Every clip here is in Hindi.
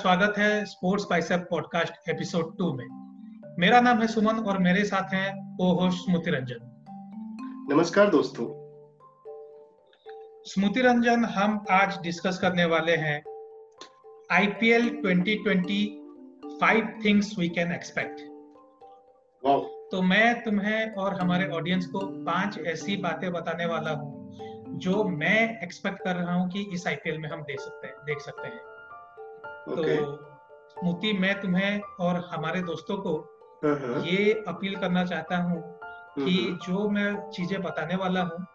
स्वागत है sports bicep podcast episode two में। मेरा नाम है सुमन और मेरे साथ हैं को होस्ट स्मृति रंजन। नमस्कार दोस्तों। स्मृति रंजन हम आज डिस्कस करने वाले हैं IPL 2020 five things we can expect तो मैं तुम्हें और हमारे ऑडियंस को पाँच ऐसी बातें बताने वाला हूँ जो मैं एक्सपेक्ट कर रहा हूँ कि इस आईपीएल में हम देख सकते हैं देख सकते हैं। Okay. तो मोती मैं तुम्हें और हमारे दोस्तों को uh-huh. ये अपील करना चाहता हूँ कि uh-huh. जो मैं चीज़ें बताने वाला हूँ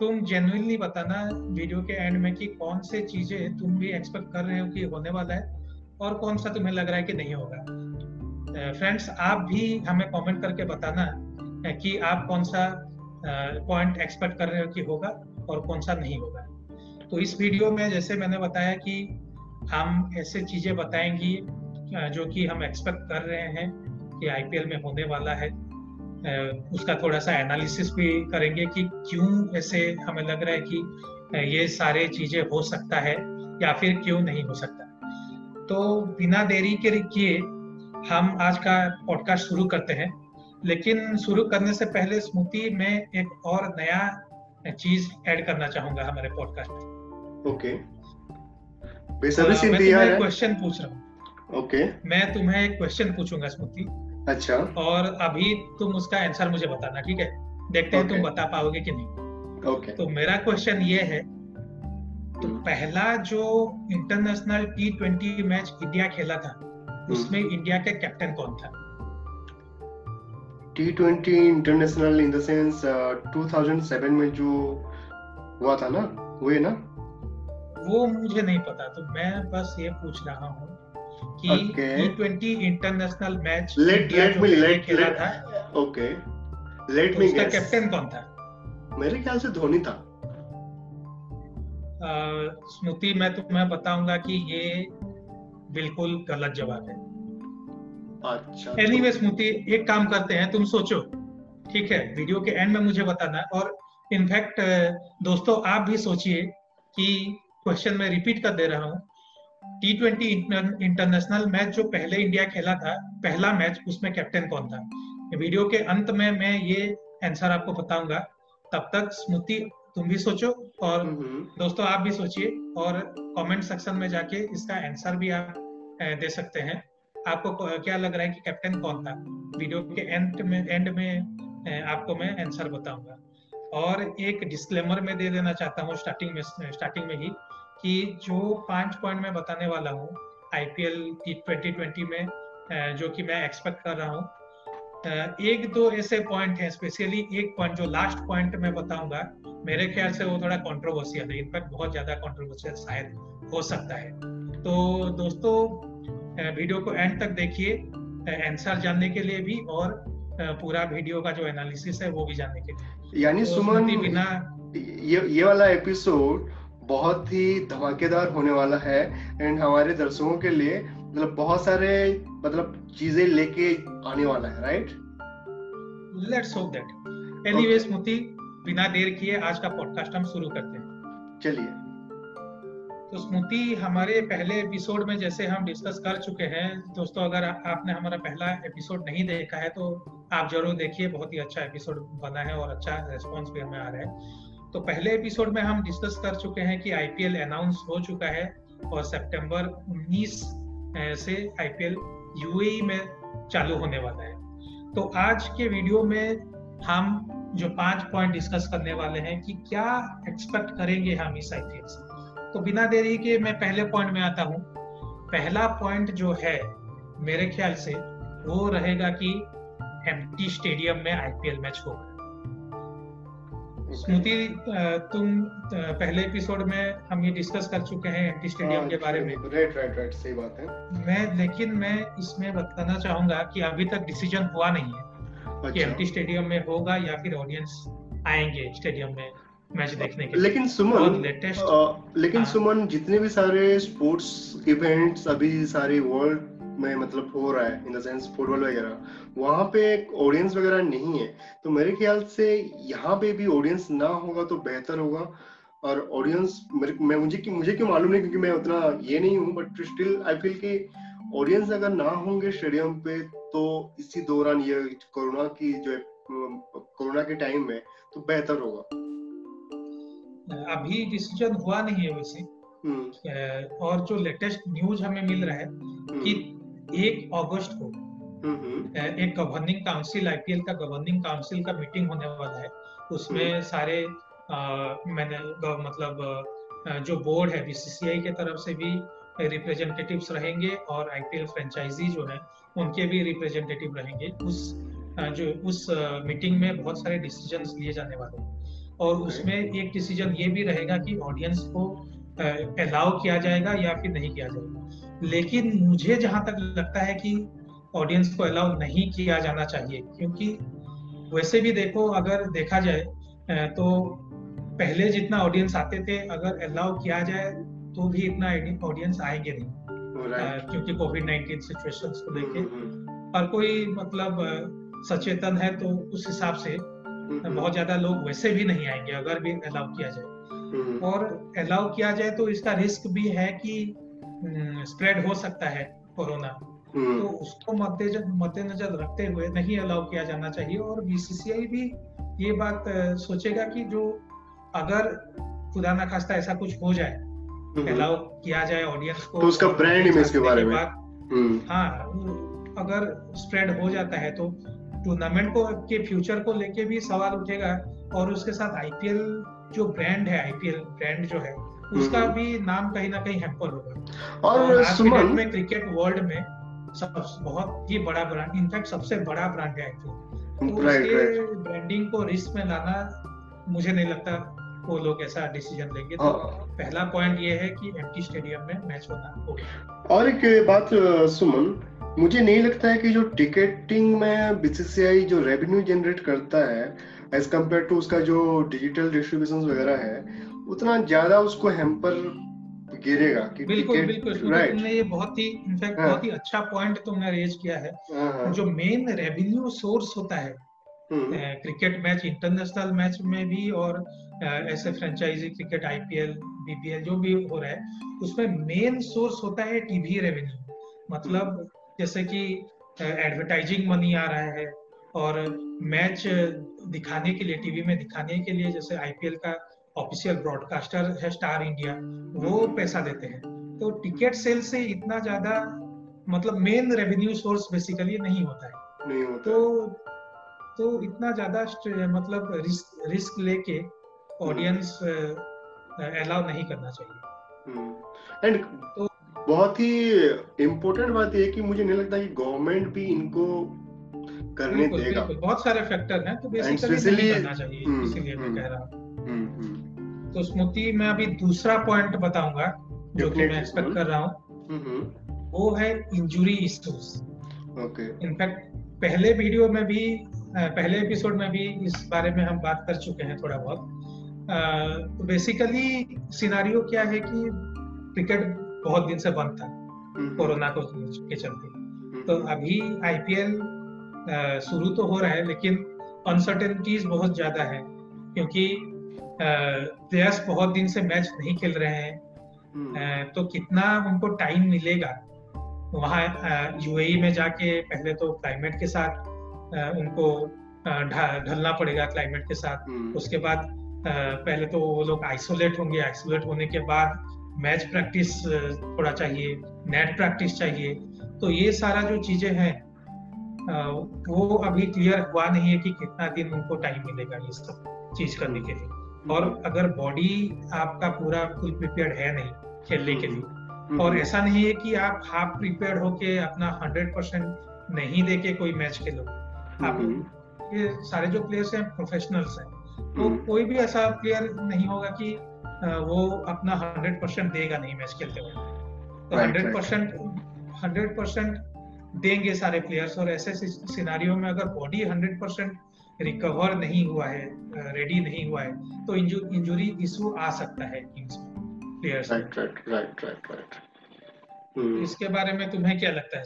तुम जेन्युइनली बताना वीडियो के एंड में कि कौन से चीज़ें तुम भी एक्सपेक्ट कर रहे हो कि होने वाला है और कौन सा तुम्हें लग रहा है कि नहीं होगा फ्रेंड्स आप भी हमें कमेंट करके बताना कि आप कौन सा पॉइंट एक्सपेक्ट कर रहे हो कि होगा और कौन सा नहीं होगा तो इस वीडियो में जैसे मैंने बताया कि हम ऐसे चीज़ें बताएँगी जो कि हम एक्सपेक्ट कर रहे हैं कि आईपीएल में होने वाला है। उसका थोड़ा सा एनालिसिस भी करेंगे कि क्यों ऐसे हमें लग रहा है कि ये सारे चीज़ें हो सकता है या फिर क्यों नहीं हो सकता। तो बिना देरी के किए हम आज का पॉडकास्ट शुरू करते हैं। लेकिन शुरू करने से पहले स्मृति, में एक और नया चीज़ ऐड करना चाहूँगा हमारे पॉडकास्ट में। Okay okay. बेसब्री मैं तुम्हें क्वेश्चन पूछ रहा हूँ। ओके मैं तुम्हें एक क्वेश्चन पूछूँगा स्मृति। अच्छा। और अभी तुम उसका आंसर मुझे बताना ठीक है? देखते हैं तुम बता पाओगे कि नहीं। ओके तो मेरा क्वेश्चन ये है तो हम्म। पहला जो international T twenty match India खेला था हम्म। उसमें इंडिया के कैप्टन कौन था? T twenty international in the sense 2007 में जो हुआ था ना वो है ना? वो मुझे नहीं पता तो मैं बस ये पूछ रहा हूँ कि twenty international match let let me let खेला था okay let me guess captain कौन था? मेरे ख्याल से धोनी था। स्मृति मैं तुम्हें बताऊँगा कि ये बिल्कुल गलत जवाब है। अच्छा एनीवे स्मृति एक काम करते हैं तुम सोचो ठीक है? वीडियो के एंड में मुझे बताना और इनफैक्ट दोस्तों आप भी सोचिए कि क्वेश्चन मैं रिपीट कर दे रहा हूँ। टी ट्वेंटी इंटरनेशनल मैच जो पहले इंडिया खेला था पहला मैच उसमें कैप्टन कौन था? वीडियो के अंत में मैं ये आंसर आपको बताऊँगा। तब तक स्मृति तुम भी सोचो और दोस्तों आप भी सोचिए और कमेंट सेक्शन में जाके इसका आंसर भी आप दे सकते हैं। आपको क्या लग रहा है कि कैप्टन कौन था? वीडियो के एंड में एंड में आपको मैं आंसर बताऊँगा। और एक डिस्क्लेमर में दे देना चाहता हूँ स्टार्टिंग में स्टार्टिंग में ही। कि जो पाँच पॉइंट मैं बताने वाला हूँ आईपीएल ट्वेंटी ट्वेंटी में जो कि मैं एक्सपेक्ट कर रहा हूँ एक दो ऐसे पॉइंट हैं स्पेशली एक पॉइंट जो लास्ट पॉइंट मैं बताऊँगा मेरे ख्याल से वो थोड़ा कंट्रोवर्शियल है इनफैक्ट बहुत ज़्यादा कंट्रोवर्शियल शायद हो सकता है। तो दोस्तों वीडियो को एंड तक देखिए आंसर जानने के लिए भी और पूरा वीडियो का जो एनालिसिस है वो भी जानने के लिए। यानी तो सुमन बिना ये ये वाला एपिसोड बहुत ही धमाकेदार होने वाला है एंड हमारे दर्शकों के लिए मतलब बहुत सारे मतलब चीज़ें लेके आने वाला है right let's hope that anyway Smriti बिना देर किए आज का पॉडकास्ट हम शुरू करते हैं। चलिए। तो स्मृति हमारे पहले एपिसोड में जैसे हम डिस्कस कर चुके हैं दोस्तों अगर आपने हमारा पहला एपिसोड नहीं देखा है तो आप ज़रूर देखिए बहुत ही अच्छा एपिसोड बना है और अच्छा रेस्पॉन्स भी हमें आ रहा है। तो पहले एपिसोड में हम डिस्कस कर चुके हैं कि आईपीएल अनाउंस हो चुका है और सितंबर 19 से आईपीएल यूएई में चालू होने वाला है। तो आज के वीडियो में हम जो पाँच पॉइंट डिस्कस करने वाले हैं कि क्या एक्सपेक्ट करेंगे हम इस आईपीएल से। तो बिना देरी के मैं पहले पॉइंट में आता हूँ। पहला पॉइंट जो है, मेरे ख्याल से वो रहेगा कि एम्प्टी स्टेडियम में आईपीएल मैच होगा। स्मृति तुम पहले एपिसोड में हम ये डिस्कस कर चुके हैं एमटी स्टेडियम हाँ, के बारे में। राइट राइट राइट सही बात है। मैं लेकिन मैं इसमें बताना चाहूँगा कि अभी तक डिसीज़न हुआ नहीं है अच्छा। कि एमटी स्टेडियम में होगा या फिर ऑडियंस आएँगे स्टेडियम में मैच देखने के लेकिन सुमन लेटेस्ट लेकिन हाँ। सुमन जितने भी सारे स्पोर्ट्स इवेंट्स अभी सारे वर्ल्ड में मतलब हो रहा है इन द सेंस फुटबॉल वगैरह वहाँ पे एक ऑडियंस वगैरह नहीं है तो मेरे ख्याल से यहाँ पे भी ऑडियंस ना होगा तो बेहतर होगा और ऑडियंस मैं मुझे कि मुझे क्यों मालूम नहीं क्योंकि मैं उतना ये नहीं हूँ बट स्टिल आई फील कि ऑडियंस अगर ना होंगे स्टेडियम पे तो इसी दौरान ये कोरोना की जो कोरोना के टाइम में तो बेहतर होगा अभी डिसीज़न हुआ नहीं है वैसे हम्म। और जो लेटेस्ट न्यूज़ हमें मिल रहा है हम्म। कि एक अगस्त को हम्म, एक गवर्निंग काउंसिल आईपीएल का गवर्निंग काउंसिल का मीटिंग होने वाला है। उसमें सारे आ, मैंने मतलब जो बोर्ड है बीसीसीआई के तरफ़ से भी रिप्रेजेंटेटिव्स रहेंगे और आईपीएल फ्रेंचाइजी जो है उनके भी रिप्रेजेंटेटिव रहेंगे। उस जो उस मीटिंग में बहुत सारे डिसीज़न लिए जाने वाले हैं। और उसमें एक डिसीज़न ये भी रहेगा कि ऑडियंस को अलाउ किया जाएगा या फिर नहीं किया जाएगा। लेकिन मुझे जहाँ तक लगता है कि ऑडियंस को अलाउ नहीं किया जाना चाहिए क्योंकि वैसे भी देखो अगर देखा जाए तो पहले जितना ऑडियंस आते थे अगर अलाउ किया जाए तो भी इतना ऑडियंस आएँगे नहीं। क्योंकि कोविड नाइन्टीन सिचुएशन को देखे। हम्म, हम्म। हर कोई मतलब सचेतन है तो उस हिसाब से हम्म, बहुत ज़्यादा लोग वैसे भी नहीं आएँगे अगर भी अलाउ किया जाए। और अलाउ किया जाए तो इसका रिस्क भी है कि स्प्रेड हो सकता है कोरोना। तो उसको मद्देनजर रखते हुए नहीं अलाउ किया जाना चाहिए और बीसीसीआई भी ये बात सोचेगा कि जो अगर खुदा ना खास्ता ऐसा कुछ हो जाए अलाउ किया जाए ऑडियंस को तो उसका ब्रांड इमेज के बारे में। हाँ अगर स्प्रेड हो जाता है तो टूर्नामेंट को के फ्यूचर को लेके भी सवाल उठेगा और उसके साथ आईपीएल जो ब्रांड है आईपीएल ब्रांड जो है उसका हम्म। भी नाम कहीं ना कहीं हेम्पर होगा। और, के में क्रिकेट वर्ल्ड में सब बहुत ही बड़ा ब्रांड इनफैक्ट सबसे बड़ा ब्रांड है आईपीएल तो उसके ब्रांडिंग को रिस्क में लाना मुझे नहीं लगता वो लोग ऐसा डिसीज़न लेंगे। तो हाँ। पहला पॉइंट ये है कि एम्प्टी स्टेडियम में मैच होना होगा। और एक बात सुमन मुझे नहीं लगता है कि जो टिकटिंग में बीसीसीआई जो रेवेन्यू जनरेट करता है एज कंपेयर टू उसका जो डिजिटल डिस्ट्रीब्यूशन वगैरह है उतना ज़्यादा उसको हेम्पर गिरेगा कि बिल्कुल बिल्कुल राइट तुमने ये बहुत ही इनफैक्ट हाँ, बहुत ही अच्छा पॉइंट तुमने रेज किया है। हाँ, हाँ, जो मेन रेवेन्यू सोर्स होता है क्रिकेट मैच इंटरनेशनल मैच में भी और ऐसे फ्रेंचाइजी क्रिकेट आईपीएल बीपीएल जो भी हो रहा है उसमें मेन सोर्स होता है टीवी रेवेन्यू मतलब जैसे कि एडवर्टाइजिंग मनी आ रहा है और मैच दिखाने के लिए टीवी में दिखाने के लिए जैसे आईपीएल का ऑफिशियल ब्रॉडकास्टर है स्टार इंडिया वो पैसा देते हैं। तो टिकट सेल से इतना ज़्यादा मतलब मेन रेवेन्यू सोर्स बेसिकली नहीं होता है। नहीं होता। तो तो इतना ज़्यादा मतलब रिस्क रिस्क लेके ऑडियंस अलाउ नहीं करना चाहिए। And hmm. तो बहुत ही इम्पोर्टेंट बात यह कि मुझे नहीं लगता कि गवर्नमेंट भी इनको करने बिल्कुल, देगा। बिल्कुल, बहुत सारे फैक्टर हैं तो बेसिकली करना चाहिए हम्म, इसीलिए मैं हम्म, कह रहा हूँ। हम्म, तो स्मृति मैं अभी दूसरा पॉइंट बताऊँगा जो कि मैं एक्सपेक्ट कर रहा हूँ। वो है injury issues okay in fact पहले वीडियो में भी पहले एपिसोड में भी इस बारे में हम बात कर चुके हैं थोड़ा बहुत। तो बेसिकली सिनारियो क्या है कि क्रिकेट बहुत दिन से बंद था हम्म। कोरोना को के चलते हम्म। तो अभी आईपीएल शुरू तो हो रहा है लेकिन अनसर्टेनिटीज बहुत ज़्यादा है क्योंकि प्लेयर्स बहुत दिन से मैच नहीं खेल रहे हैं हम्म। तो कितना उनको टाइम मिलेगा वहाँ यूएई में जाके पहले तो क्लाइमेट के साथ उनको ढलना पड़ेगा क्लाइमेट के साथ उसके बाद पहले तो वो लोग आइसोलेट होंगे आइसोलेट होने के बाद मैच प्रैक्टिस थोड़ा चाहिए नेट प्रैक्टिस चाहिए। तो ये सारा जो चीज़ें हैं वो अभी क्लियर हुआ नहीं है कि कितना दिन उनको टाइम मिलेगा ये सब चीज़ करने के लिए। और अगर बॉडी आपका पूरा फुल प्रिपेयर्ड है नहीं खेलने के लिए और ऐसा नहीं है कि आप हाफ़ प्रिपेयर्ड होके अपना हंड्रेड परसेंट नहीं दे के कोई मैच खेलो। आप ये सारे जो प्लेयर्स हैं प्रोफेशनल्स हैं तो कोई भी ऐसा प्लेयर नहीं होगा कि वो अपना हंड्रेड परसेंट देगा नहीं मैच खेलते हुए। तो हंड्रेड परसेंट हंड्रेड परसेंट देंगे सारे प्लेयर्स और ऐसे सिनारियों में अगर बॉडी हंड्रेड परसेंट रिकवर नहीं हुआ है रेडी नहीं हुआ है तो इंजुरी इशू आ सकता है टीम्स में players right right right right right इसके बारे में तुम्हें क्या लगता है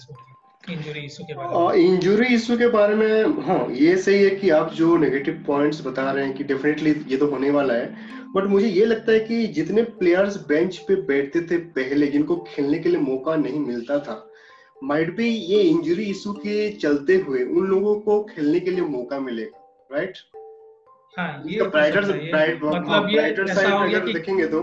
इंजुरी इशू के बारे में। इंजुरी इशू के बारे में हाँ ये सही है कि आप जो नेगेटिव पॉइंट्स बता रहे हैं कि डेफिनेटली ये तो होने वाला है। बट मुझे ये लगता है कि जितने प्लेयर्स बेंच पे बैठते थे पहले जिनको खेलने के लिए मौका नहीं मिलता था माइट भी ये इंजरी इशू के चलते हुए उन लोगों को खेलने के लिए मौका मिलेगा राइट हाँ, ये ब्राइटर मतलब हो देखेंगे तो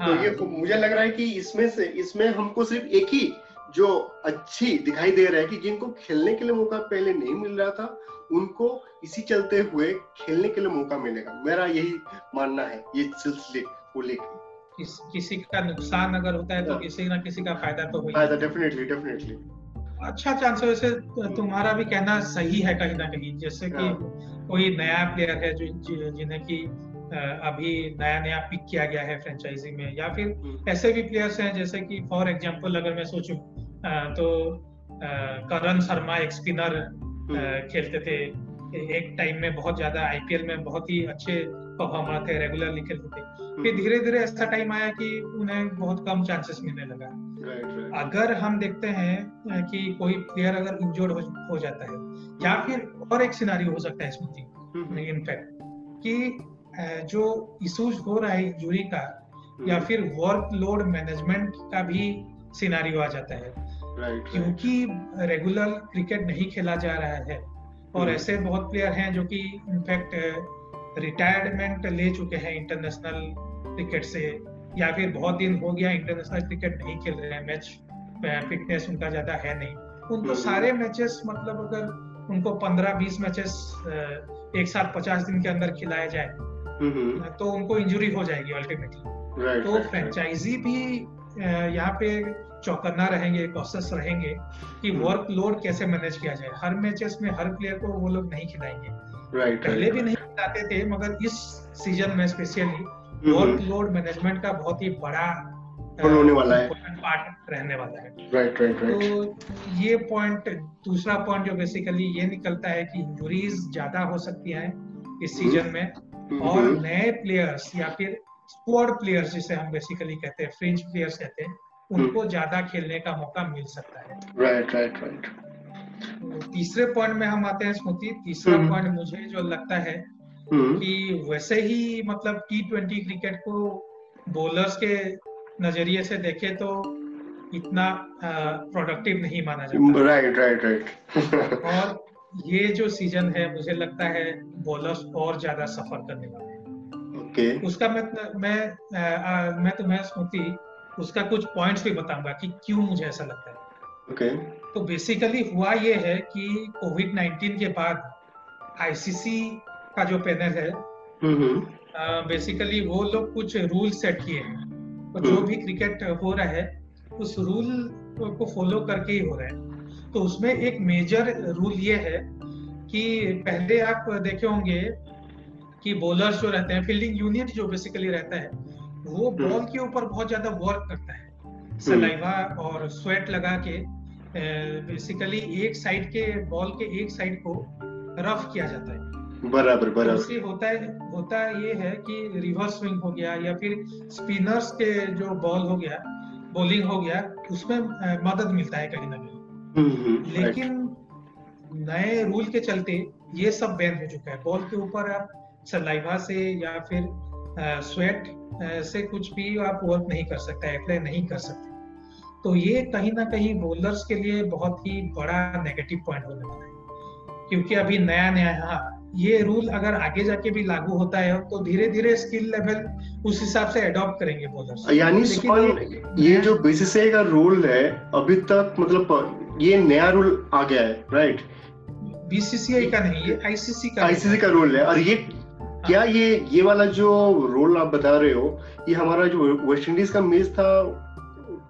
हाँ, तो ये मुझे लग रहा है कि इसमें से इसमें हमको सिर्फ़ एक ही जो अच्छी दिखाई दे रहा है कि जिनको खेलने के लिए मौका पहले नहीं मिल रहा था उनको इसी चलते हुए खेलने के लिए मौका मिलेगा मेरा यही मानना है ये सिलसिले को लेकर किस, किसी का नुकसान अगर होता है तो हाँ। किसी ना किसी का फ़ायदा तो हो फ़ायदा डेफिनेटली डेफिनेटली अच्छा चांस है वैसे तुम्हारा भी कहना सही है कहीं ना कहीं जैसे कि हाँ। कोई नया प्लेयर है जो जिन्हें की अभी नया नया पिक किया गया है फ्रेंचाइजी में या फिर हम्म। ऐसे भी प्लेयर्स हैं जैसे कि फॉर एग्जांपल अगर मैं सोचूं तो करण शर्मा एक स्पिनर हम्म। खेलते थे। एक टाइम में बहुत ज़्यादा आईपीएल में बहुत ही अच्छे परफॉर्मर थे रेगुलरली खेलते थे। हम्म। फिर धीरे धीरे ऐसा टाइम आया कि उन्हें बहुत कम चांसेस मिलने लगा। अगर हम देखते हैं कि कोई प्लेयर अगर इंजोर्ड हो, हो जाता है या फिर और एक सिनारी हो सकता है इसमें इनफैक्ट कि जो इशूज हो रहा है इंजुरी का या फिर वर्कलोड मैनेजमेंट का भी सिनारियो आ जाता है। Right, क्योंकि रेगुलर क्रिकेट नहीं खेला जा रहा है। और hmm. ऐसे बहुत प्लेयर हैं जो कि इनफैक्ट रिटायरमेंट ले चुके हैं इंटरनेशनल क्रिकेट से। या फिर बहुत दिन हो गया इंटरनेशनल क्रिकेट नहीं खेल रहे हैं। मैच फिटनेस उनका ज़्यादा है नहीं। उनको hmm. सारे मैचेस मतलब अगर उनको पंद्रह बीस मैचेस एक साथ पचास दिन के अंदर खिलाया जाए hmm. तो उनको इंजुरी हो जाएगी अल्टीमेटली right, तो फ्रेंचाइजी भी यहाँ पे चौकन्ना रहेंगे कॉशस रहेंगे कि वर्कलोड हम्म। कैसे मैनेज किया जाए। हर मैचेस में हर प्लेयर को वो लोग नहीं खिलाएँगे। Right, पहले right, भी नहीं खिलाते थे मगर इस सीज़न में स्पेशली वर्कलोड मैनेजमेंट का बहुत ही बड़ा होने वाला है। पार्ट रहने वाला है। राइट राइट राइट तो ये पॉइंट दूसरा पॉइंट जो बेसिकली ये निकलता है कि इंजुरीज ज़्यादा हो सकती हैं इस सीज़न हम्म। में। और नए प्लेयर्स या फिर स्क्वाड प्लेयर्स जिसे हम बेसिकली कहते हैं फ्रेंच प्लेयर्स कहते हैं उनको हम्म। ज़्यादा खेलने का मौका मिल सकता है राइट राइट राइट तीसरे पॉइंट में हम आते हैं स्मृति तीसरा पॉइंट हम्म। मुझे जो लगता है हम्म। कि वैसे ही मतलब टी ट्वेंटी क्रिकेट को बॉलर्स के नज़रिए से देखे तो इतना प्रोडक्टिव नहीं माना जाता राइट राइट राइट और ये जो सीज़न है मुझे लगता है बॉलर्स और ज़्यादा सफ़र करने वाले हैं okay. उसका मैं मैं आ, मैं तुम्हें स्मृति उसका कुछ पॉइंट्स भी बताऊँगा कि क्यों मुझे ऐसा लगता है okay. तो बेसिकली हुआ ये है कि कोविड 19 के बाद आईसीसी का जो पैनल है बेसिकली mm-hmm. वो लोग कुछ रूल सेट किए हैं तो जो mm-hmm. भी क्रिकेट हो रहा है उस रूल को फॉलो करके ही हो रहा है तो उसमें एक मेजर रूल ये है कि पहले आप देखे होंगे कि बॉलर्स जो रहते हैं फील्डिंग यूनिट जो बेसिकली रहता है वो बॉल हम्म। के ऊपर बहुत ज़्यादा वर्क करता है। Saliva hmm. और स्वेट लगा के बेसिकली एक साइड के बॉल के एक साइड को रफ किया जाता है। बराबर बराबर। तो होता है होता ये है कि रिवर्स स्विंग हो गया या फिर स्पिनर्स के जो बॉल हो गया बॉलिंग हो गया उसमें मदद मिलता है कहीं ना कहीं। हम्म, लेकिन नए रूल के चलते ये सब बैन हो चुका है। बॉल के ऊपर आप सलाइवा से या फिर स्वेट से कुछ भी आप वर्क नहीं कर सकते अप्लाई नहीं कर सकते। तो ये कहीं ना कहीं बोलर्स के लिए बहुत ही बड़ा नेगेटिव पॉइंट होने वाला है। क्योंकि अभी नया नया हाँ ये रूल अगर आगे जाके भी लागू होता है तो धीरे धीरे स्किल लेवल उस हिसाब से अडॉप्ट करेंगे बोलर्स यानी ये जो बीसीसीआई का रूल है अभी तक मतलब ये नया रूल आ गया है राइट बीसीसीआई का नहीं ये आईसीसी का आईसीसी का रूल है और ये क्या ये ये वाला जो रोल आप बता रहे हो ये हमारा जो वेस्ट इंडीज का मैच था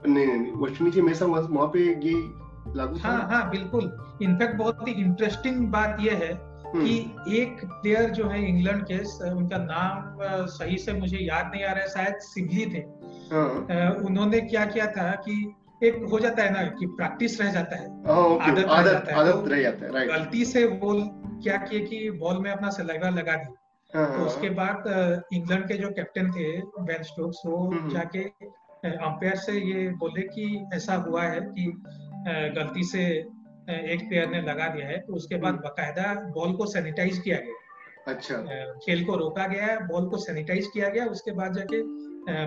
नहीं नहीं वेस्ट इंडीज मैच था वहाँ पे ये लागू हाँ हाँ बिल्कुल। इनफैक्ट बहुत ही इंटरेस्टिंग बात ये है हम्म। कि एक प्लेयर जो है इंग्लैंड के उनका नाम सही से मुझे याद नहीं आ रहा है शायद सिबली थे। हाँ। उन्होंने क्या किया था कि एक हो जाता है ना कि प्रैक्टिस रह जाता है हाँ, आदत, आदत, रह जाता है। आदत रह जाता है गलती से वो क्या किए कि बॉल में अपना सलाइवा लगा दी तो हाँ। उसके बाद इंग्लैंड के जो कैप्टन थे बेन स्टोक्स वो हम्म, हम्म। जाके अंपायर से ये बोले कि ऐसा हुआ है कि गलती से एक प्लेयर ने लगा दिया है तो उसके बाद हम्म। बकायदा बॉल को सैनिटाइज किया गया अच्छा खेल को रोका गया है बॉल को सैनिटाइज किया गया उसके बाद जाके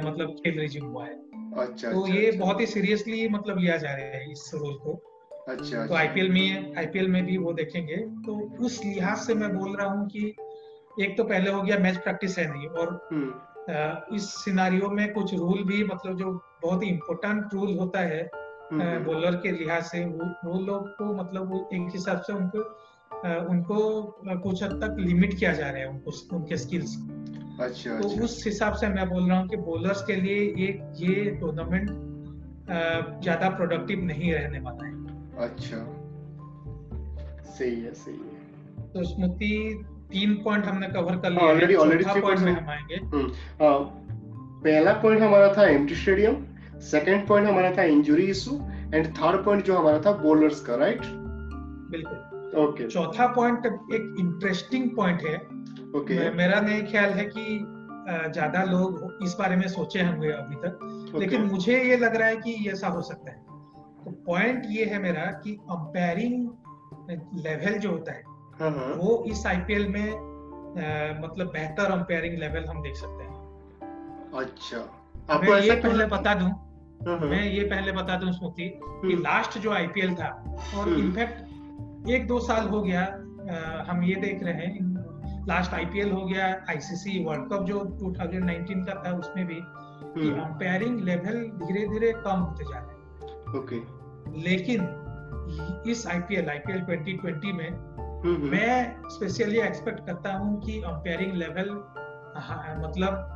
मतलब खेल रिज्यूम हुआ है अच्छा तो अच्छा, ये अच्छा। बहुत ही सीरियसली मतलब लिया जा रहा है इस रोल को अच्छा तो आईपीएल में आईपीएल में भी वो देखेंगे तो उस लिहाज से मैं बोल रहा हूँ कि एक तो पहले हो गया मैच प्रैक्टिस है नहीं और हम्म। इस सिनारियो में कुछ रूल भी मतलब जो बहुत ही इम्पोर्टेंट रूल होता है बॉलर हम्म। के लिहाज से वो वो लोग को मतलब एक हिसाब से उनको उनको कुछ हद तक लिमिट किया जा रहा है उनको उनके स्किल्स अच्छा, तो अच्छा। उस हिसाब से मैं बोल रहा हूँ कि बॉलर्स के लिए ये ये टूर्नामेंट ज़्यादा प्रोडक्टिव नहीं रहने वाला है अच्छा सही है सही है तो स्मृति तीन पॉइंट हमने कवर कर लिया ऑलरेडी ऑलरेडी थ्री पॉइंट में हम आएँगे। हम्म, पहला पॉइंट हमारा था एम्प्टी स्टेडियम सेकंड पॉइंट हमारा था injury issue and third point जो हमारा था बॉलर्स का राइट बिल्कुल। ओके चौथा पॉइंट एक इंटरेस्टिंग पॉइंट है। Okay okay. मेरा नहीं ख्याल है कि ज़्यादा लोग इस बारे में सोचे होंगे अभी तक। Okay. लेकिन मुझे ये लग रहा है कि ऐसा हो सकता है। तो पॉइंट ये है मेरा कि अंपायरिंग लेवल जो होता है हाँ, हाँ। वो इस आईपीएल में आ, मतलब बेहतर अंपायरिंग लेवल हम देख सकते हैं अच्छा आपको मैं ये पहले बता दूँ हाँ, मैं ये पहले बता दूँ स्मृति कि लास्ट हम्म। जो आईपीएल था और इनफैक्ट हम्म। एक दो साल हो गया आ, हम ये देख रहे हैं लास्ट आईपीएल हो गया आईसीसी वर्ल्ड कप जो 2019 का था उसमें भी कि अंपायरिंग लेवल धीरे धीरे कम होते जा रहे हैं ओके लेकिन इस आईपीएल आईपीएल 2020 में। मैं स्पेशली एक्सपेक्ट करता हूँ कि अंपायरिंग लेवल मतलब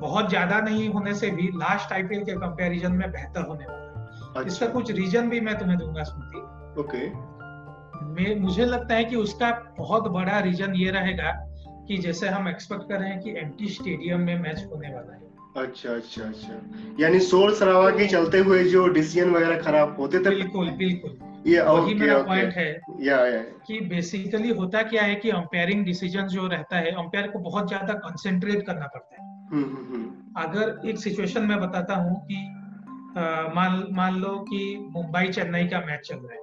बहुत ज़्यादा नहीं होने से भी लास्ट आईपीएल के कंपैरिजन में बेहतर होने वाला है। अच्छा। इसका कुछ रीजन भी मैं तुम्हें दूँगा स्मृति। ओके। मैं मुझे लगता है कि उसका बहुत बड़ा रीजन ये रहेगा कि जैसे हम एक्सपेक्ट कर रहे हैं कि एम्प्टी स्टेडियम में मैच होने वाला है। अच्छा अच्छा अच्छा। यानी शोर शराबा के चलते हुए जो डिसीज़न वगैरह खराब होते थे। बिल्कुल बिल्कुल। ये वही मेरा पॉइंट है कि बेसिकली होता क्या है कि अंपायरिंग डिसीज़न जो रहता है अंपायर को बहुत ज़्यादा कंसेंट्रेट करना पड़ता है। हम्म, हम्म, हम्म। अगर एक सिचुएशन में बताता हूँ कि मान मान लो कि मुंबई चेन्नई का मैच चल रहा है।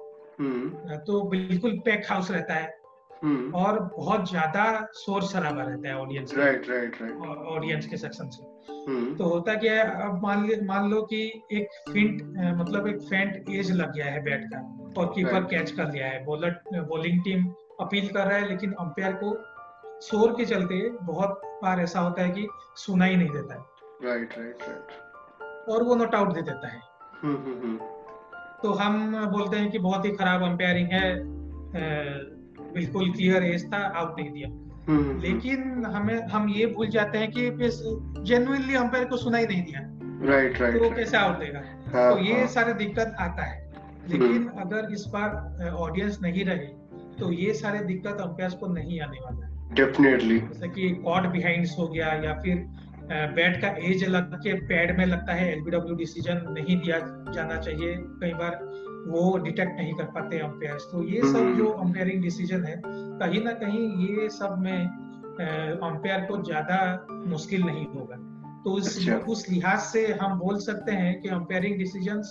तो बिल्कुल पैक हाउस रहता है। और बहुत ज़्यादा शोर शराबा रहता है audience right right right audience के सेक्शन से। हम्म। तो होता क्या है अब मान मान लो कि एक फिंट मतलब एक फेंट एज लग गया है बैट का और कीपर कैच कर लिया है। बॉलर बॉलिंग टीम अपील कर रहा है लेकिन अंपायर को शोर के चलते बहुत बार ऐसा होता है कि सुना ही नहीं देता है। राइट राइट राइट और वो नॉट आउट दे देता है। हम्म, हम्म, तो हम बोलते हैं कि बहुत ही खराब अंपायरिंग है बिल्कुल क्लियर एज था आउट नहीं दिया। हम्म, हम्म, हम्म। लेकिन हमें हम ये भूल जाते हैं कि जेनुअनली अंपायर को सुनाई नहीं दिया। राइट राइट तो कैसे आउट देगा? हाँ, तो ये हाँ. सारे दिक्कत आता है। लेकिन अगर इस बार ऑडियंस नहीं रहे तो ये सारे दिक्कत अंपायर को नहीं आने वाला है। डेफिनेटली जैसे कि कॉट बिहाइंड हो गया या फिर बैट का एज लग के पैड में लगता है एलबीडब्ल्यू डिसीज़न नहीं दिया जाना चाहिए। कई बार वो डिटेक्ट नहीं कर पाते अंपायर्स तो ये सब जो अंपायरिंग डिसीज़न है कहीं ना कहीं ये सब में अंपायर को ज़्यादा मुश्किल नहीं होगा तो उस अच्छा। उस लिहाज से हम बोल सकते हैं कि अंपायरिंग डिसीज़न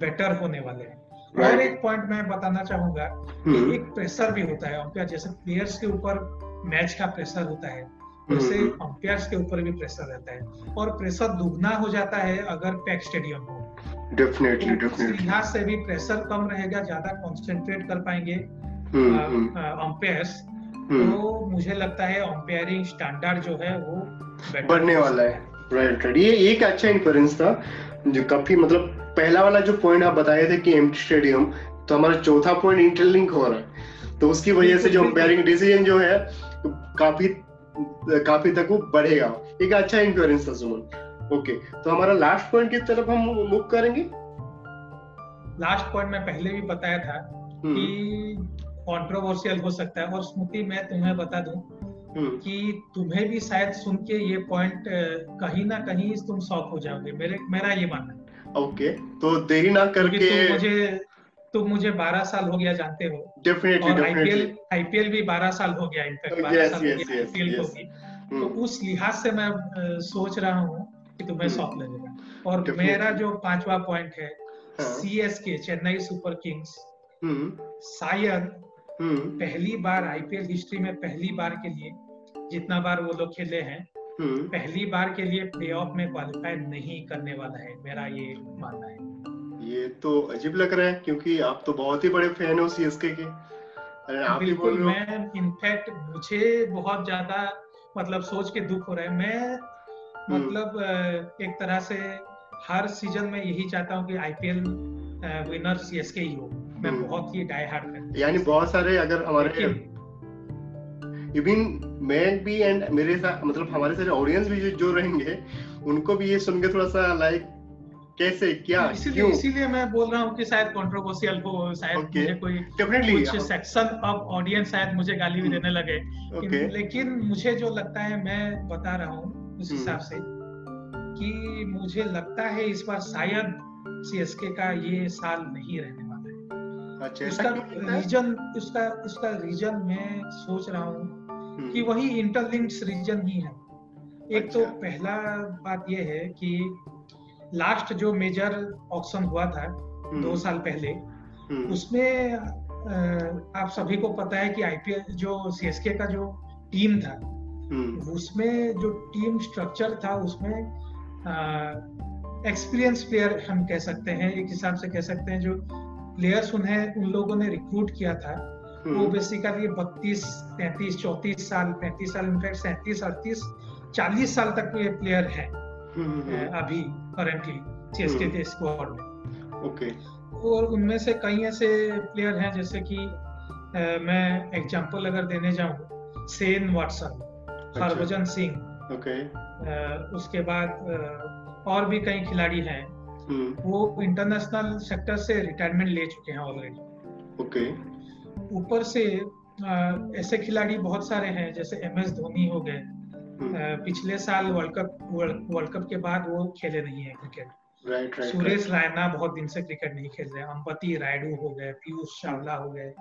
बेटर होने वाले हैं right. और एक पॉइंट मैं बताना चाहूँगा कि हम्म। एक प्रेशर भी होता है अंपायर जैसे प्लेयर्स के ऊपर मैच का प्रेशर होता है वैसे अंपायर्स के ऊपर भी प्रेशर रहता है और प्रेशर दुगना हो जाता है अगर पैक स्टेडियम हो डेफिनेटली डेफिनेटली लिहाज से भी प्रेशर कम रहेगा ज़्यादा कंसंट्रेट कर पाएँगे अंपायर्स हम्म, हम्म। तो मुझे लगता है अंपायरिंग स्टैंडर्ड जो है वो बढ़ने वाला है। राइट राइट ये एक अच्छा इन्फ्लुएंस था जो काफ़ी मतलब पहला वाला जो पॉइंट आप बताए थे कि एम्प्टी स्टेडियम तो हमारा चौथा पॉइंट इंटरलिंक हो रहा है। तो उसकी वजह से जो अंपायरिंग डिसीज़न जो है काफ़ी काफ़ी तक वो बढ़ेगा। एक अच्छा इन्फ्लुएंस था सुमन। ओके तो हमारा लास्ट पॉइंट की तरफ़ हम मूव करेंगे लास्ट पॉइंट मैं पहले भी बताया था हम्म। कि कंट्रोवर्शियल हो सकता है और स्मृति मैं तुम्हें बता दूँ हम्म। कि तुम्हें भी शायद सुन के ये पॉइंट कहीं ना कहीं तुम शॉक हो जाओगे मेरे मेरा ये मानना है ओके तो देरी ना करके तुम मुझे तुम मुझे 12 साल हो गया जानते हो डेफिनेटली और आईपीएल आईपीएल भी 12 साल हो गया इनफैक्ट 12 साल हो गया आईपीएल को भी तो हम्म। उस लिहाज से मैं सोच रहा हूँ कि तुम्हें सौंप लगेगा। और मेरा जो पांचवा पॉइंट है सी एस के चेन्नई सुपर किंग्स। शायद पहली बार आईपीएल हिस्ट्री में पहली बार के लिए जितना बार वो लोग खेले हैं पहली बार के लिए प्ले ऑफ़ में क्वालिफाई नहीं करने वाला है मेरा ये मानना है। ये तो अजीब लग रहा है क्योंकि आप तो बहुत ही बड़े फ़ैन हो सीएसके के। अरे आप बिल्कुल मैं इनफैक्ट मुझे बहुत ज़्यादा मतलब सोच के दुख हो रहा है। मैं हम्म। मतलब एक तरह से हर सीज़न में यही चाहता हूँ कि आईपीएल विनर सीएसके ही हो मैं हम्म। बहुत ही डाई हार्ड फ़ैन यानी बहुत सारे अगर हमारे इवन मैं भी एंड मेरे साथ मतलब हमारे सारे ऑडियंस भी जो रहेंगे उनको भी ये सुन के थोड़ा सा लाइक कैसे क्या इसीलिए इसीलिए मैं बोल रहा हूँ कि शायद कंट्रोवर्शियल हो शायद okay. मुझे कोई Definitely, कुछ सेक्शन ऑफ़ ऑडियंस शायद मुझे गाली भी hmm. देने लगे okay. लेकिन मुझे जो लगता है मैं बता रहा हूँ उस hmm. हिसाब से कि मुझे लगता है इस बार शायद सीएसके का ये साल नहीं रहने वाला है अच्छा उसका रीजन उसका उसका रीजन मैं सोच रहा हूँ hmm. कि वही इंटरलिंक्स रीजन ही है एक तो अच्छा। तो पहला बात यह है कि लास्ट जो मेजर ऑक्शन हुआ था हम्म। दो साल पहले हम्म। उसमें आप सभी को पता है कि आईपीएल जो सीएसके का जो टीम था हम्म। उसमें जो टीम स्ट्रक्चर था उसमें एक्सपीरियंस प्लेयर हम कह सकते हैं एक हिसाब से कह सकते हैं जो प्लेयर्स उन्हें उन लोगों ने रिक्रूट किया था वो बेसिकली बत्तीस तैतीस चौतीस साल पैंतीस साल इनफैक्ट सैंतीस अड़तीस चालीस साल तक ये प्लेयर है अभी करेंटली सीएसके के स्क्वाड में। ओके और उनमें से कई ऐसे प्लेयर हैं जैसे कि मैं एग्जांपल अगर देने जाऊँ Shane Watson. Harbhajan Singh. Okay. उसके बाद और भी कई खिलाड़ी हैं। हम्म। वो इंटरनेशनल सेक्टर से रिटायरमेंट ले चुके हैं ऑलरेडी ओके। ऊपर से ऐसे खिलाड़ी बहुत सारे हैं जैसे एम एस धोनी हो गए। हम्म। पिछले साल वर्ल्ड कप वर्ल्ड कप के बाद वो खेले नहीं है क्रिकेट सुरेश रायना बहुत दिन से क्रिकेट नहीं खेल रहे अंपति रायडू हो गए पीयूष चावला हो गए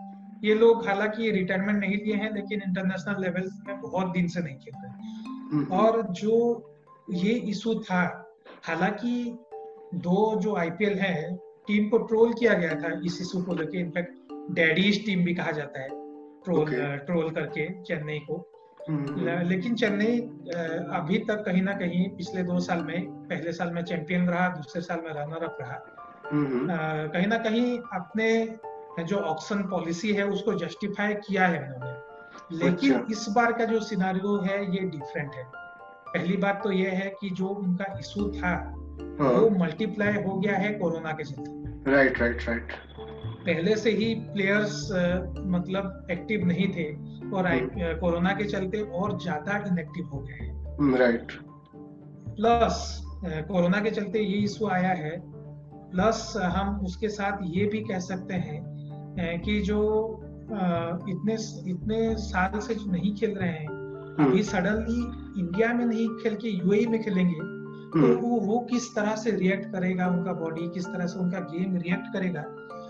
ये लोग हालाँकि रिटायरमेंट नहीं लिए हैं लेकिन इंटरनेशनल लेवल में बहुत दिन से नहीं खेल रहे हम्म। और जो ये इशू था हालाँकि दो जो आईपीएल है टीम को ट्रोल किया गया था इस इशू को लेके इनफैक्ट डैडीज टीम भी कहा जाता है ट्रोल okay. ट्रोल करके चेन्नई को। लेकिन चेन्नई अभी तक कहीं ना कहीं पिछले दो साल में पहले साल में चैंपियन रहा दूसरे साल में रनर अप रहा हम्म। कहीं ना कहीं अपने जो ऑक्शन पॉलिसी है उसको जस्टिफाई किया है उन्होंने लेकिन अच्छा। इस बार का जो सिनारियो है ये डिफरेंट है पहली बात तो ये है कि जो उनका इशू था हाँ। वो मल्टीप्लाई हो गया है कोरोना के चलते राइट राइट राइट पहले से ही प्लेयर्स मतलब एक्टिव नहीं थे और हम्म। कोरोना के चलते और ज़्यादा इनएक्टिव हो गए राइट प्लस कोरोना के चलते ये इशू आया है प्लस हम उसके साथ ये भी कह सकते हैं कि जो इतने इतने साल से जो नहीं खेल रहे हैं हम्म। अभी सडनली इंडिया में नहीं खेल के यूएई में खेलेंगे तो हम्म। वो वो किस तरह से रिएक्ट करेगा उनका बॉडी किस तरह से उनका गेम रिएक्ट करेगा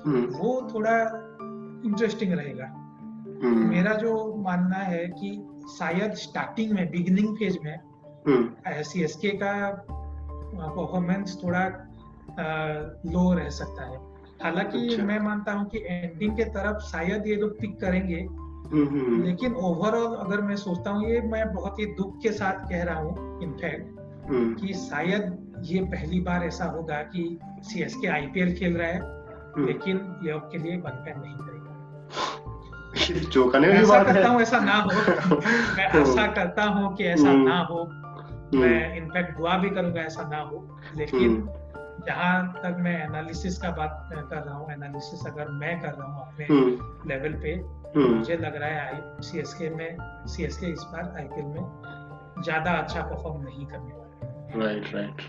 वो थोड़ा इंटरेस्टिंग रहेगा। हम्म। मेरा जो मानना है कि शायद स्टार्टिंग में बिगिनिंग फ़ेज़ में सी एस के का परफॉर्मेंस थोड़ा लो रह सकता है। हालाँकि अच्छा। मैं मानता हूँ कि एंडिंग के तरफ़ शायद ये लोग पिक करेंगे हम्म, हम्म, लेकिन ओवरऑल अगर मैं सोचता हूँ ये मैं बहुत ही दुख के साथ कह रहा हूँ इनफैक्ट कि शायद ये पहली बार ऐसा होगा कि सी एस के आईपीएल खेल रहा है। लेकिन ये के लिए बनकर नहीं करेगा चौंकाने वाली बात करता हूँ ऐसा ना हो। मैं ऐसा करता हूँ कि ऐसा हम्म। ना हो। मैं इनफैक्ट दुआ भी करूँगा ऐसा ना हो। लेकिन हम्म। जहाँ तक मैं एनालिसिस का बात कर रहा हूँ एनालिसिस अगर मैं कर रहा हूँ अपने लेवल हम्म। पे तो मुझे लग रहा है आई सीएसके में सीएसके इस बार आईपीएल में ज़्यादा अच्छा परफॉर्म नहीं करने वाला। राइट राइट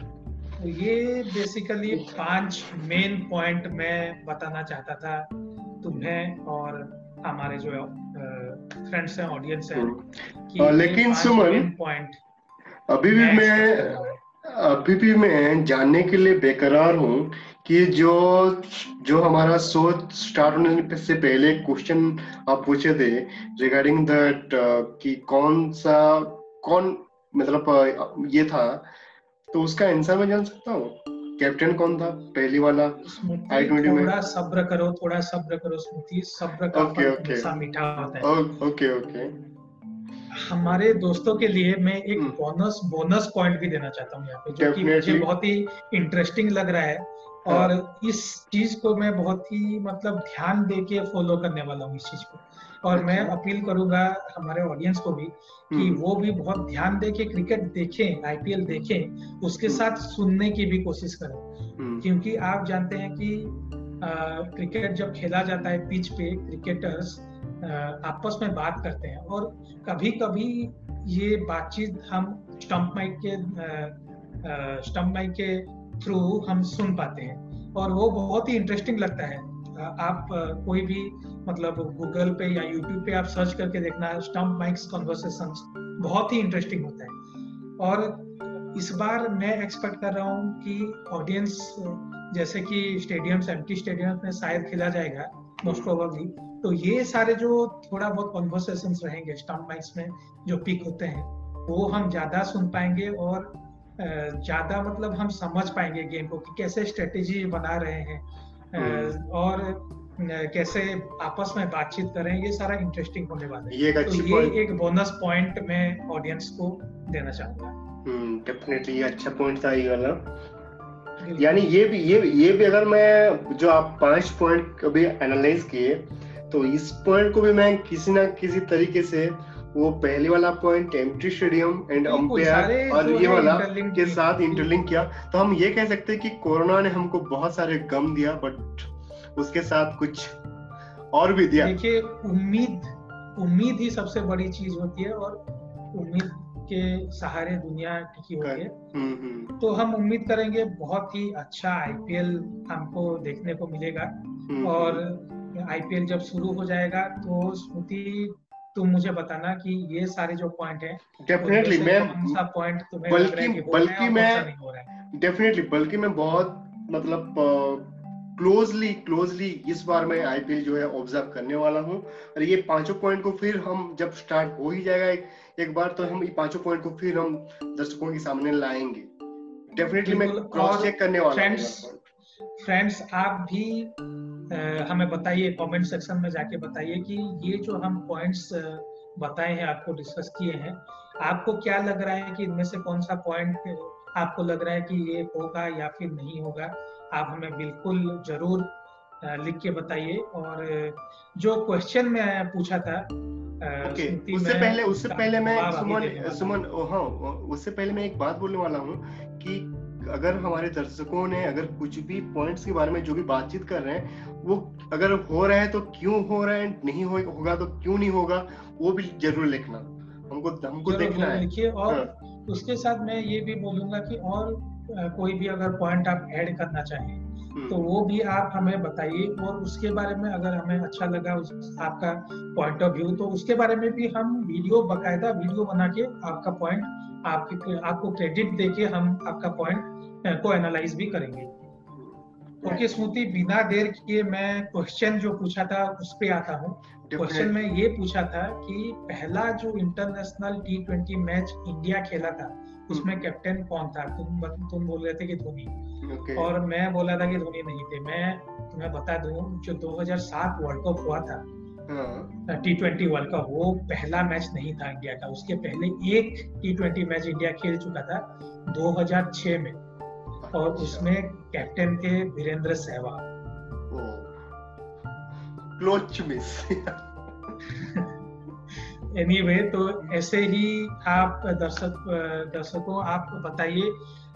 तो ये बेसिकली पाँच मेन पॉइंट मैं बताना चाहता था तुम्हें और हमारे जो फ्रेंड्स हैं ऑडियंस है कि लेकिन सुमन पॉइंट अभी भी मैं अभी भी मैं जानने के लिए बेकरार हूँ कि जो जो हमारा शो स्टार्ट होने से पहले क्वेश्चन आप पूछे थे रिगार्डिंग दैट कि कौन सा कौन मतलब ये था तो उसका आंसर मैं जान सकता हूँ? कैप्टन कौन था? पहली वाला आई ट्वेंटी में? थोड़ा सब्र करो थोड़ा सब्र करो स्मृति सब्र का okay, okay. मीठा होता है। Okay okay. हमारे दोस्तों के लिए मैं एक बोनस बोनस पॉइंट भी देना चाहता हूँ यहाँ पे जो कि मुझे बहुत ही इंटरेस्टिंग लग रहा है। हाँ। और इस चीज़ को मैं बहुत ही मतलब ध्यान दे के फॉलो करने वाला हूँ इस चीज़ को। और मैं अपील करूँगा हमारे ऑडियंस को भी कि हम्म। वो भी बहुत ध्यान दे के क्रिकेट देखें आईपीएल देखें उसके हम्म। साथ सुनने की भी कोशिश करें हम्म। क्योंकि आप जानते हैं कि क्रिकेट जब खेला जाता है पिच पे क्रिकेटर्स आपस में बात करते हैं और कभी कभी ये बातचीत हम स्टम्प माइक के स्टम्प माइक के थ्रू हम सुन पाते हैं और वो बहुत ही इंटरेस्टिंग लगता है आप कोई भी मतलब गूगल पे या यूट्यूब पे आप सर्च करके देखना स्टम्प माइक्स कॉन्वर्सेशन बहुत ही इंटरेस्टिंग होता है। और इस बार मैं एक्सपेक्ट कर रहा हूँ कि ऑडियंस जैसे कि स्टेडियम्स एम्प्टी स्टेडियम में शायद खेला जाएगा मोस्ट प्रोबेबली तो ये सारे जो थोड़ा बहुत कॉन्वर्सेशन रहेंगे स्टम्प माइक्स में जो पिक होते हैं वो हम ज़्यादा सुन पाएँगे और ज़्यादा मतलब हम समझ पाएँगे गेम को कि कैसे स्ट्रेटेजी बना रहे हैं। हम्म। और कैसे आपस में बातचीत करें ये सारा इंटरेस्टिंग होने वाला है। ये एक अच्छी तो ये एक बोनस पॉइंट मैं ऑडियंस को देना चाहूँगा। डेफिनेटली हम्म, ये अच्छा पॉइंट था ये वाला। यानी ये भी ये ये भी अगर मैं जो आप पाँच पॉइंट अभी एनालाइज किए तो इस पॉइंट को भी मैं किसी ना किसी तरीके से वो पहले वाला point empty stadium and umpire और ये वाला के साथ इंटरलिंक किया। तो हम ये कह सकते हैं कि कोरोना ने हमको बहुत सारे गम दिया बट उसके साथ कुछ और भी दिया। देखिए उम्मीद उम्मीद ही सबसे बड़ी चीज़ होती है और उम्मीद के सहारे दुनिया टिकी होती है। हम्म, हम्म। तो हम उम्मीद करेंगे बहुत ही अच्छा आईपीएल हमको देखने को मिलेगा। हम्म, और आईपीएल जब शुरू हो जाएगा तो स्मृति तुम मुझे बताना कि ये सारे जो पॉइंट है डेफिनेटली मैं पॉइंट तुम्हें बल्कि बल्कि मैं डेफिनेटली बल्कि मैं बहुत मतलब क्लोजली क्लोजली इस बार मैं आईपीएल जो है ऑब्ज़र्व करने वाला हूँ। और ये पाँचों पॉइंट को फिर हम जब स्टार्ट हो ही जाएगा एक, एक बार तो हम ये पाँचों पॉइंट को फिर हम दर्शकों के सामने लाएँगे। डेफिनेटली मैं क्रॉस चेक करने वाला फ्रेंड्स फ्रेंड्स आप भी हमें बताइए कमेंट सेक्शन में जाके बताइए कि ये जो हम पॉइंट्स बताए हैं आपको डिस्कस किए हैं आपको क्या लग रहा है कि इनमें से कौन सा पॉइंट आपको लग रहा है कि ये होगा या फिर नहीं होगा आप हमें बिल्कुल ज़रूर लिख के बताइए और जो क्वेश्चन में पूछा था okay. उससे पहले उससे पहले मैं सुमन सुमन हाँ उससे पहले मैं एक बात बोलने वाला हूँ कि अगर हमारे दर्शकों ने अगर कुछ भी पॉइंट्स के बारे में जो भी बातचीत कर रहे हैं वो अगर हो रहा है तो क्यों हो रहा है नहीं हो, होगा तो क्यों नहीं होगा वो भी ज़रूर लिखना हमको हमको देखना है लिखिए और हाँ. उसके साथ मैं ये भी बोलूँगा कि और कोई भी अगर पॉइंट आप ऐड करना चाहें हम्म। तो वो भी आप हमें बताइए और उसके बारे में अगर हमें अच्छा लगा उस आपका पॉइंट ऑफ़ व्यू तो उसके बारे में भी हम वीडियो बकायदा वीडियो बना के आपका पॉइंट आपके आपको क्रेडिट देके हम आपका पॉइंट को एनालाइज भी करेंगे। ओके स्मृति बिना देर किए मैं क्वेश्चन जो पूछा था उस पर आता हूँ। क्वेश्चन में ये पूछा था कि पहला जो international T twenty match India खेला था उसमें कैप्टन कौन था? तुम तुम बोल रहे थे कि धोनी। Okay. और मैं बोला था कि धोनी नहीं थे। मैं तुम्हें बता दूँ जो 2007 वर्ल्ड कप हुआ था टी ट्वेंटी वर्ल्ड कप वो पहला मैच नहीं था इंडिया का। उसके पहले एक टी ट्वेंटी मैच इंडिया खेल चुका था 2006 में। और। उसमें कैप्टन थे Virender Sehwag. क्लोच miss. Anyway anyway, तो ऐसे ही आप दर्शक दर्शकों आप बताइए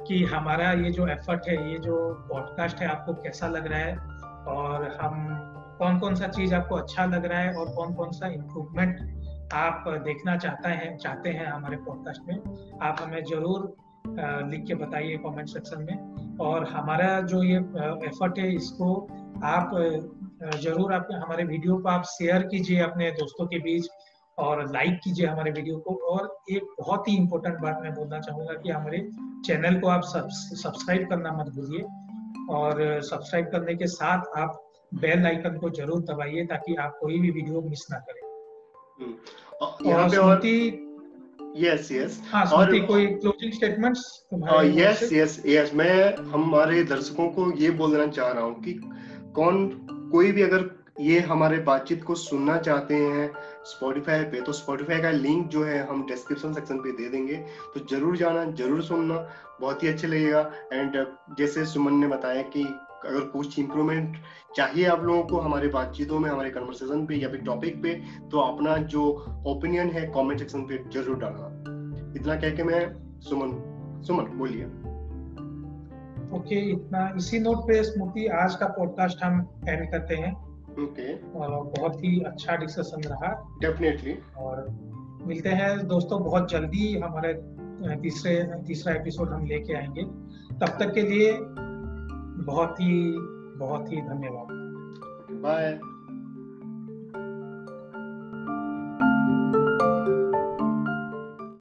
कि हमारा ये जो एफर्ट है ये जो पॉडकास्ट है आपको कैसा लग रहा है? और हम कौन कौन सा चीज़ आपको अच्छा लग रहा है और कौन कौन सा इम्प्रूवमेंट आप देखना चाहता है चाहते हैं हमारे पॉडकास्ट में आप हमें ज़रूर लिख के बताइए कमेंट सेक्शन में। और हमारा जो ये एफर्ट है इसको आप ज़रूर आप हमारे वीडियो को आप शेयर कीजिए अपने दोस्तों के बीच और लाइक कीजिए हमारे वीडियो को। और एक बहुत ही इंपॉर्टेंट बात मैं बोलना चाहूँगा कि हमारे चैनल को आप सब्सक्राइब करना मत भूलिए। और सब्सक्राइब करने के साथ आप बेल आइकन को ज़रूर दबाइए ताकि आप कोई भी वीडियो मिस ना करें। हम्म। यहाँ पे और यस यस हाँ और कोई closing statements yes yes yes मैं हमारे दर्शकों को ये बोलना चाह रहा हूँ कि कौन कोई भी अगर ये हमारे बातचीत को सुनना चाहते हैं स्पॉटिफाई पे तो स्पॉटिफाई का लिंक जो है हम डिस्क्रिप्शन सेक्शन पे दे देंगे। तो ज़रूर जाना ज़रूर सुनना बहुत ही अच्छा लगेगा। एंड जैसे सुमन ने बताया कि अगर कुछ इम्प्रूवमेंट चाहिए आप लोगों को हमारे बातचीतों में हमारे कन्वर्सेशन पे या फिर टॉपिक पे तो अपना जो ओपिनियन है कमेंट सेक्शन पे ज़रूर डालना। इतना कह के मैं सुमन सुमन बोलिए। ओके okay, इतना इसी नोट पे स्मृति आज का पॉडकास्ट हम एंड करते हैं। ओके और बहुत ही अच्छा डिस्कशन रहा। डेफिनेटली और मिलते हैं दोस्तों बहुत जल्दी हमारे तीसरे तीसरा एपिसोड हम लेके आएँगे। तब तक के लिए बहुत ही बहुत ही धन्यवाद। बाय